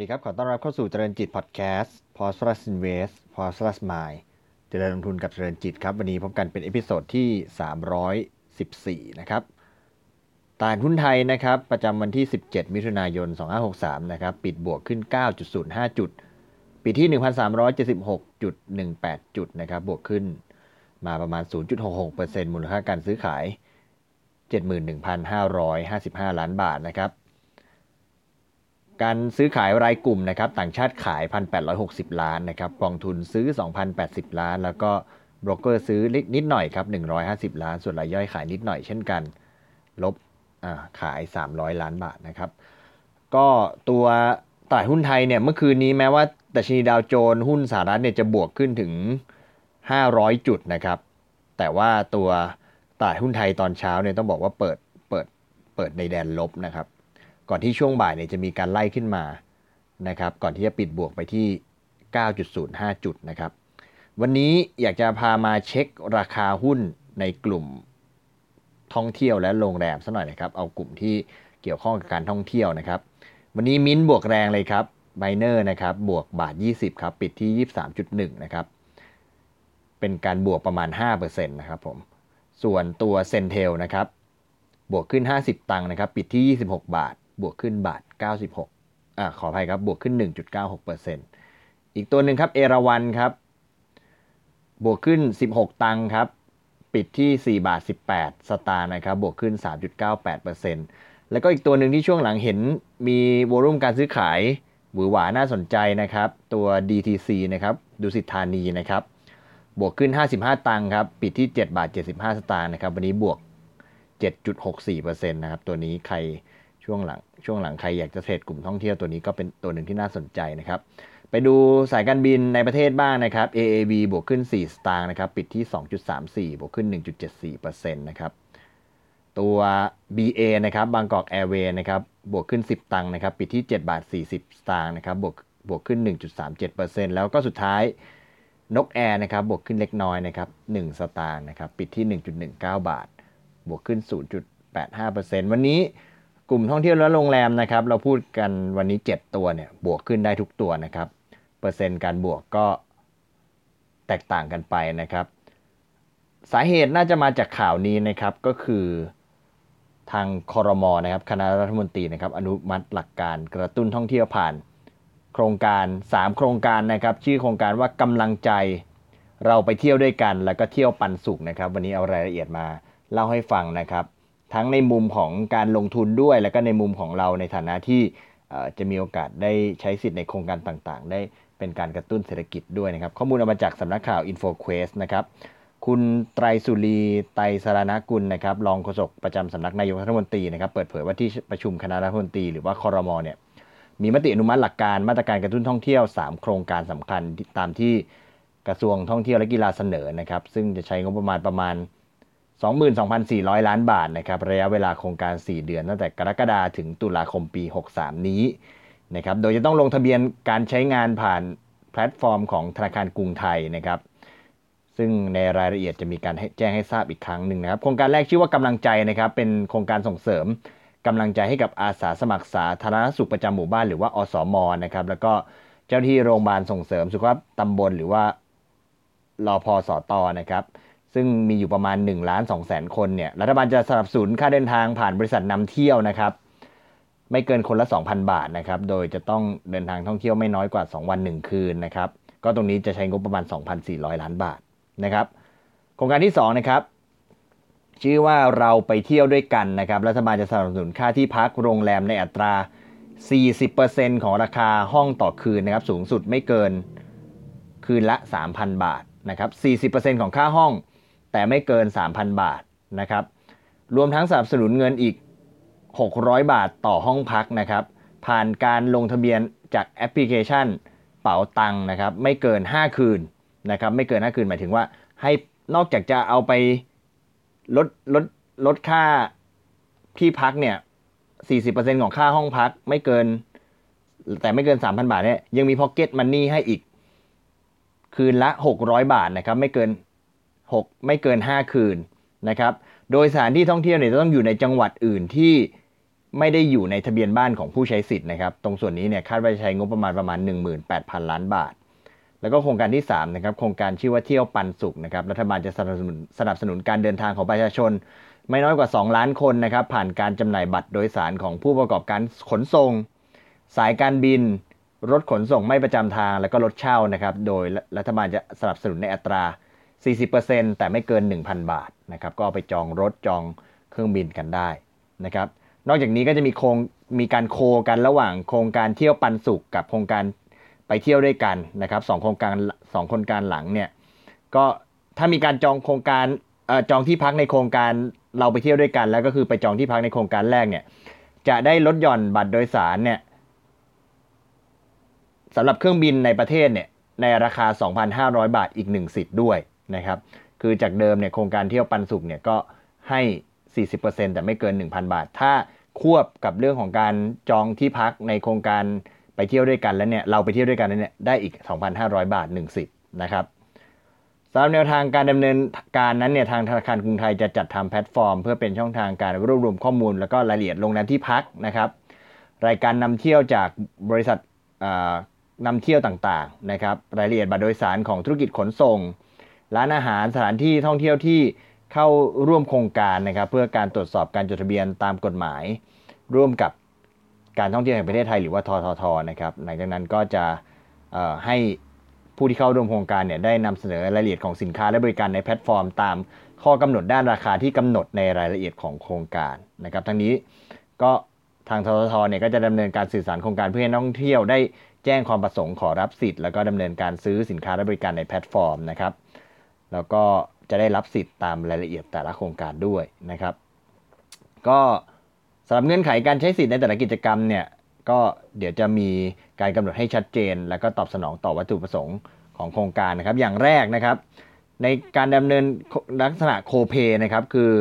สวัสดีครับ ขอต้อนรับเข้าสู่เจริญจิตพอดแคสต์ p o s t l u s Invest p o s t l u s Mind เจริญลงทุนกับเจริญจิตครับ วันนี้พบกันเป็น episode ที่ 314 นะครับตลาดหุ้นไทยนะครับ ประจำวันที่ 17 มิถุนายน 2563 นะครับ ปิดบวกขึ้น 9.05 จุด ปิดที่ 1,376.18 จุดนะครับ บวกขึ้นมาประมาณ 0.66%มูลค่าการซื้อขาย 71,555 ล้านบาทนะครับ การซื้อขายรายกลุ่มนะครับ ต่างชาติขาย 1,860 ล้านนะครับกองทุนซื้อ 2,080 ล้าน แล้วก็บรกเกอร์ซื้อนิดหน่อยครับ 150 ล้าน ส่วนรายย่อยขายนิดหน่อยเช่นกัน ลบขาย 300 ล้านบาทนะครับ ก็ตัวตลาดหุ้นไทยเนี่ยเมื่อคืนนี้แม้ว่าดัชนีดาวโจนส์หุ้นสหรัฐเนี่ยจะบวกขึ้นถึง 500 จุดนะครับ แต่ว่าตัวตลาดหุ้นไทยตอนเช้าเนี่ยต้องบอกว่าเปิดเปิดเปิดในแดนลบนะครับ ก่อนที่ช่วงบ่ายเนี่ยจะมีการไล่ขึ้นมานะครับก่อนที่จะปิดบวกไปที่ 9.05 จุดนะครับวันนี้อยากจะพามาเช็คราคาหุ้นในกลุ่มท่องเที่ยวและโรงแรมสักหน่อยนะครับเอากลุ่มที่เกี่ยวข้องกับการท่องเที่ยวนะครับวันนี้มิ้นบวกแรงเลยครับไบเนอร์นะครับบวกบาท 20ครับปิดที่ 23.1นะครับเป็นการบวกประมาณ 5%นะครับผมส่วนตัวเซนเทลนะครับบวกขึ้น 50 ตังค์นะครับปิดที่ 26 บาท บวกขึ้นบาท 96อ่าขออภัยครับบวกขึ้น 1.96%อีกตัวหนึ่งครับเอราวันครับ บวกขึ้น 16 ตังค์ครับ ปิดที่ 4 บาท 18 สตางค์นะครับ บวกขึ้น 3.98%แล้วก็อีกตัวหนึ่งที่ช่วงหลังเห็นมีวอลุ่มการซื้อขายหวือหวาน่าสนใจนะครับ ตัว DTC นะครับดูสิทธานีนะครับบวกขึ้น 55 ตังค์ครับ ปิดที่ 7 บาท 75 สตางค์นะครับ วันนี้บวก 7.64%นะครับ ตัวนี้ใคร ช่วงหลังช่วงหลังใครอยากจะเทรดกลุ่มท่องเที่ยวตัวนี้ก็เป็นตัวหนึ่งที่น่าสนใจนะครับ ไปดูสายการบินในประเทศบ้างนะครับ AAV บวกขึ้น 4 สตางค์นะครับ ปิดที่ 2.34 บวกขึ้น 1.74%นะครับตัว BA นะครับบางกอกแอร์เวย์นะครับบวกขึ้น 10 ตังค์นะครับ ปิดที่ 7 บาท 40 สตางค์นะครับบวกบวกขึ้น 1.37%แล้วก็สุดท้ายนกแอร์นะครับบวกขึ้นเล็กน้อยนะครับ1สตางค์นะครับปิดที่ 1.19 บาท บวกขึ้น 0.85%วันนี้ กลุ่มท่องเที่ยวและโรงแรมนะครับ เราพูดกันวันนี้ 7 ตัวเนี่ย บวกขึ้นได้ทุกตัวนะครับ เปอร์เซ็นต์การบวกก็แตกต่างกันไปนะครับ สาเหตุน่าจะมาจากข่าวนี้นะครับก็คือทางคอรมอนะครับคณะรัฐมนตรีนะครับอนุมัติหลักการกระตุ้นท่องเที่ยวผ่าน โครงการ 3 โครงการนะครับ ชื่อโครงการว่ากำลังใจเราไปเที่ยวด้วยกัน แล้วก็เที่ยวปันสุขนะครับ วันนี้เอารายละเอียดมาเล่าให้ฟังนะครับ ทั้งในมุมของการลงทุนด้วย แล้วก็ในมุมของเราในฐานะที่จะมีโอกาสได้ใช้สิทธิ์ในโครงการต่างๆ ได้เป็นการกระตุ้นเศรษฐกิจด้วยนะครับ ข้อมูลเอามาจากสำนักข่าว InfoQuest นะครับคุณไตรสุรี ไตรสารณกุลนะครับรองโฆษกประจำสำนักนายกรัฐมนตรีนะครับเปิดเผยว่าที่ประชุมคณะรัฐมนตรีหรือว่าคอรมอเนี่ยมีมติอนุมัติหลักการมาตรการกระตุ้นท่องเที่ยว 3 โครงการสำคัญตามที่กระทรวงท่องเที่ยวและกีฬาเสนอนะครับซึ่งจะใช้งบประมาณประมาณ 22,400 ล้านบาทนะครับระยะเวลาโครงการ 4 เดือนตั้งแต่กรกฎาถึงตุลาคมปี 63 นี้นะครับโดยจะต้องลงทะเบียนการใช้งานผ่านแพลตฟอร์มของธนาคารกรุงไทยนะครับซึ่งในรายละเอียดจะมีการแจ้งให้ทราบอีกครั้งหนึ่งนะครับโครงการแรกชื่อว่ากำลังใจนะครับเป็นโครงการส่งเสริมกำลังใจให้กับอาสาสมัครสาธารณสุขประจำหมู่บ้านหรือว่าอสมนะครับแล้วก็เจ้าที่โรงพยาบาลส่งเสริมสุขภาพตำบลหรือว่ารอพอสอตอนะครับ ซึ่งมีอยู่ประมาณ1ล้าน2แสนคนเนี่ยรัฐบาลจะสนับสนุนค่าเดินทางผ่านบริษัทนำเที่ยวนะครับไม่เกินคนละ 2,000 บาทนะครับโดยจะต้องเดินทางท่องเที่ยวไม่น้อยกว่า 2 วัน 1 คืนนะครับก็ตรงนี้จะใช้งบประมาณ 2,400 ล้านบาทนะครับโครงการที่2นะครับชื่อว่าเราไปเที่ยวด้วยกันนะครับรัฐบาลจะสนับสนุนค่าที่พักโรงแรมในอัตรา 40%ของราคาห้องต่อคืนนะครับสูงสุดไม่เกินคืนละ 3,000 บาทนะครับ 40%ของค่าห้อง แต่ไม่เกิน 3,000 บาทนะครับ รวมทั้งสนับสนุนเงินอีก 600 บาทต่อห้องพักนะครับ ผ่านการลงทะเบียนจากแอปพลิเคชันเป๋าตังนะครับ ไม่เกิน 5 คืนนะครับ ไม่เกิน 5 คืนหมายถึงว่า ให้นอกจากจะเอาไปลดลดลดค่าที่พักเนี่ย 40%ของค่าห้องพักไม่เกิน แต่ไม่เกิน 3,000 บาทเนี่ยยังมีพ็อกเก็ตมันนี่ให้อีก คืนละ 600 บาทนะครับ ไม่เกิน 6 ไม่เกิน 5 คืนนะครับโดยสถานที่ท่องเที่ยวเนี่ยจะต้องอยู่ในจังหวัดอื่นที่ไม่ได้อยู่ในทะเบียนบ้านของผู้ใช้สิทธิ์นะครับตรงส่วนนี้เนี่ยคาดว่าจะใช้งบประมาณประมาณ 18,000 ล้านบาท แล้วก็โครงการที่3นะครับโครงการชื่อว่าเที่ยวปันสุขนะครับรัฐบาลจะสนับสนุนสนับสนุนการเดินทางของประชาชน ไม่น้อยกว่า 2 ล้านคนนะครับผ่านการจำหน่ายบัตรโดยสารของผู้ประกอบการขนส่ง สายการบิน รถขนส่งไม่ประจำทาง แล้วก็รถเช่านะครับโดยรัฐบาลจะสนับสนุนในอัตรา 40%แต่ไม่เกิน 1,000 บาทนะครับก็ไปจองรถจองเครื่องบินกันได้นะครับนอกจากนี้ก็จะมีโครงมีการโคกันระหว่างโครงการเที่ยวปันสุขกับโครงการไปเที่ยวด้วยกันนะครับสองโครงการสองโครงการหลังเนี่ยก็ถ้ามีการจองโครงการจองที่พักในโครงการเราไปเที่ยวด้วยกัน แล้วก็คือไปจองที่พักในโครงการแรกเนี่ยจะได้ลดหย่อนบัตรโดยสารเนี่ยสำหรับเครื่องบินในประเทศเนี่ยในราคา 2,500 บาทอีก 1 สิทธิ์ด้วย นะครับ คือจากเดิมเนี่ยโครงการเที่ยวปันสุขเนี่ยก็ให้ 40%แต่ไม่เกิน 1,000 บาท ถ้าควบกับเรื่องของการจองที่พักในโครงการไปเที่ยวด้วยกันแล้วเนี่ยเราไปเที่ยวด้วยกันแล้วเนี่ยได้อีก 2,500 บาท 1 สิทธิ์นะครับสำหรับแนวทางการดำเนินการนั้นเนี่ยทางธนาคารกรุงไทยจะจัดทำแพลตฟอร์ม เพื่อเป็นช่องทางการรวบรวมข้อมูล แล้วก็รายละเอียดโรงแรมที่พักนะครับ รายการนำเที่ยวจากบริษัทนำเที่ยวต่างๆนะครับ รายละเอียดบัตรโดยสารของธุรกิจขนส่ง ร้านอาหารสถานที่ท่องเที่ยวที่เข้าร่วมโครงการนะครับ เพื่อการตรวจสอบการจดทะเบียนตามกฎหมาย ร่วมกับการท่องเที่ยวแห่งประเทศไทยหรือว่าทททนะครับหลังจากนั้นก็จะให้ผู้ที่เข้าร่วมโครงการเนี่ยได้นำเสนอรายละเอียดของสินค้าและบริการในแพลตฟอร์ม ตามข้อกำหนดด้านราคาที่กำหนดในรายละเอียดของโครงการนะครับทั้งนี้ก็ทางทททเนี่ยก็จะดำเนินการสื่อสารโครงการเพื่อให้นักท่องเที่ยวได้แจ้งความประสงค์ขอรับสิทธิ์แล้วก็ดำเนินการซื้อสินค้าและบริการในแพลตฟอร์มนะครับ แล้วก็จะได้รับสิทธิ์ตามรายละเอียดแต่ละโครงการด้วยนะครับ ก็สำหรับเงื่อนไขการใช้สิทธิ์ในแต่ละกิจกรรมเนี่ยก็เดี๋ยวจะมีการกำหนดให้ชัดเจน แล้วก็ตอบสนองต่อวัตถุประสงค์ของโครงการนะครับ อย่างแรกนะครับ ในการดำเนินลักษณะโคเปนะครับ คือ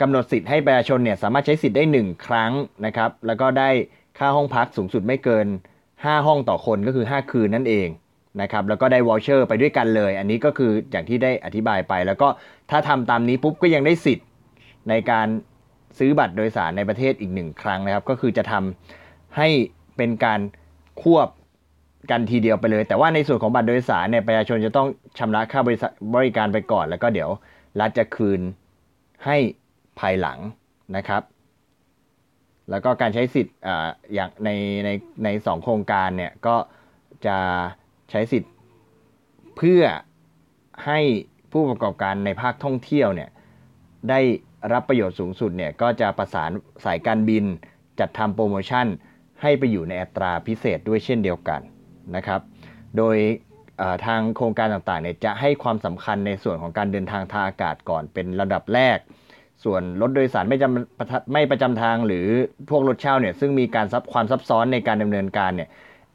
กำหนดสิทธิ์ให้ประชาชนเนี่ยสามารถใช้สิทธิ์ได้ 1 ครั้งนะครับ แล้วก็ได้ค่าห้องพักสูงสุดไม่เกิน 5 ห้องต่อคนก็คือ 5 คืนนั่นเอง นะครับแล้วก็ได้วอลเชอร์ไปด้วยกันเลย อันนี้ก็คืออย่างที่ได้อธิบายไป แล้วก็ถ้าทำตามนี้ปุ๊บก็ยังได้สิทธิ์ในการซื้อบัตรโดยสารในประเทศอีกหนึ่งครั้งนะครับ ก็คือจะทำให้เป็นการควบกันทีเดียวไปเลย แต่ว่าในส่วนของบัตรโดยสารเนี่ยประชาชนจะต้องชำระค่าบริบริการไปก่อน แล้วก็เดี๋ยวรัฐจะคืนให้ภายหลังนะครับ แล้วก็การใช้สิทธิ์อย่างในในในสองโครงการเนี่ยก็จะ ใช้สิทธิ์เพื่อให้ผู้ประกอบการในภาคท่องเที่ยวเนี่ยได้รับประโยชน์สูงสุดเนี่ยก็จะประสานสายการบินจัดทำโปรโมชั่น ให้ไปอยู่ในอัตราพิเศษด้วยเช่นเดียวกันนะครับ โดยทางโครงการต่างๆเนี่ยจะให้ความสำคัญในส่วนของการเดินทางทางอากาศก่อนเป็นระดับแรก ส่วนรถโดยสารไม่จำไม่ประจำทางหรือพวกรถเช่าเนี่ยซึ่งมีการซับความซับซ้อนในการดำเนินการเนี่ย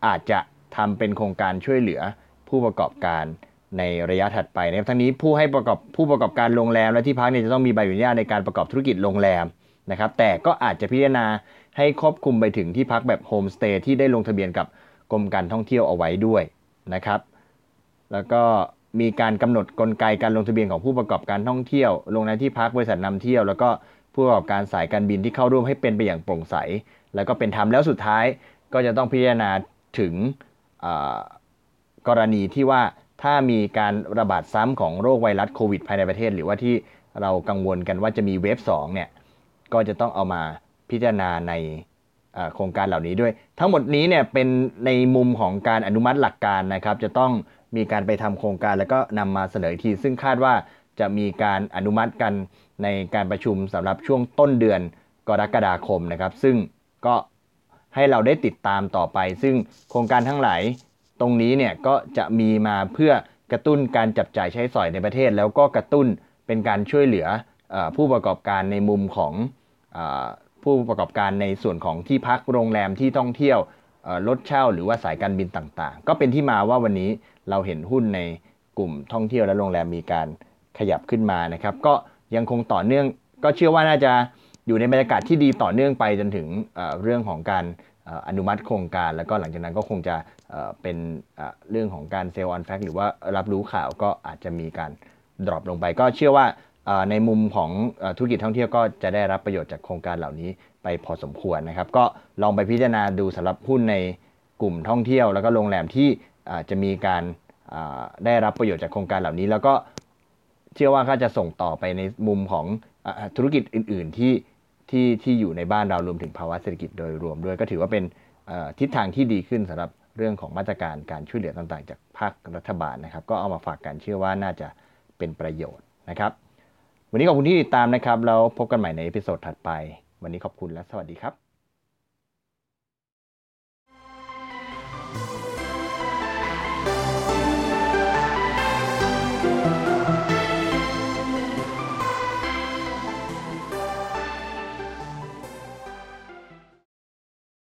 อาจจะ ทำเป็นโครงการช่วยเหลือผู้ประกอบการในระยะถัดไปนะครับทั้งนี้ผู้ให้ประกอบผู้ประกอบการโรงแรมและที่พักเนี่ยจะต้องมีใบอนุญาตในการประกอบธุรกิจโรงแรมนะครับ แต่ก็อาจจะพิจารณาให้ครอบคลุมไปถึงที่พักแบบโฮมสเตย์ที่ได้ลงทะเบียนกับกรมการท่องเที่ยวเอาไว้ด้วยนะครับ แล้วก็มีการกำหนดกลไกการลงทะเบียนของผู้ประกอบการท่องเที่ยว ลงในที่พักบริษัทนำเที่ยว แล้วก็ผู้ประกอบการสายการบินที่เข้าร่วมให้เป็นไปอย่างโปร่งใส แล้วก็เป็นธรรมแล้วสุดท้ายก็จะต้องพิจารณาถึง กรณีที่ว่าถ้ามีการระบาดซ้ำของโรคไวรัสโควิดภายในประเทศ หรือว่าที่เรากังวลกันว่าจะมีเวฟ2เนี่ยก็จะต้องเอามาพิจารณาในโครงการเหล่านี้ด้วย ทั้งหมดนี้เนี่ยเป็นในมุมของการอนุมัติหลักการนะครับ จะต้องมีการไปทำโครงการแล้วก็นำมาเสนอที ซึ่งคาดว่าจะมีการอนุมัติกันในการประชุมสำหรับช่วงต้นเดือนกรกฎาคมนะครับ ซึ่งก็ ให้เราได้ติดตามต่อไป ซึ่งโครงการทั้งหลายตรงนี้เนี่ยก็จะมีมาเพื่อกระตุ้นการจับจ่ายใช้สอยในประเทศ แล้วก็กระตุ้นเป็นการช่วยเหลืออผู้ประกอบการในมุมของอผู้ประกอบการในส่วนของที่พักโรงแรมที่ท่องเที่ยวรถเช่าหรือว่าสายการบินต่างๆ ก็เป็นที่มาว่าวันนี้เราเห็นหุ้นในกลุ่มท่องเที่ยวและโรงแรมมีการขยับขึ้นมานะครับ ก็ยังคงต่อเนื่องก็เชื่อว่าน่าจะ อยู่ในบรรยากาศที่ดีต่อเนื่องไปจนถึงเรื่องของการอนุมัติโครงการ แล้วก็หลังจากนั้นก็คงจะเป็นเรื่องของการเซลล์ออนแฟกหรือว่ารับรู้ข่าวก็อาจจะมีการดรอปลงไป ก็เชื่อว่าในมุมของธุรกิจท่องเที่ยวก็จะได้รับประโยชน์จากโครงการเหล่านี้ไปพอสมควรนะครับ ก็ลองไปพิจารณาดูสำหรับหุ้นในกลุ่มท่องเที่ยว แล้วก็โรงแรมที่จะมีการได้รับประโยชน์จากโครงการเหล่านี้ แล้วก็เชื่อว่าก็จะส่งต่อไปในมุมของธุรกิจอื่น ๆ ที่ ที่ที่อยู่ในบ้านเรารวมถึงภาวะเศรษฐกิจโดยรวมด้วย ก็ถือว่าเป็นทิศทางที่ดีขึ้นสำหรับเรื่องของมาตรการการช่วยเหลือต่างๆ จากภาครัฐบาลนะครับ ก็เอามาฝากกันเชื่อว่าน่าจะเป็นประโยชน์นะครับ วันนี้ขอบคุณที่ติดตามนะครับแล้วพบกันใหม่ใน episode ถัดไป วันนี้ขอบคุณและสวัสดีครับ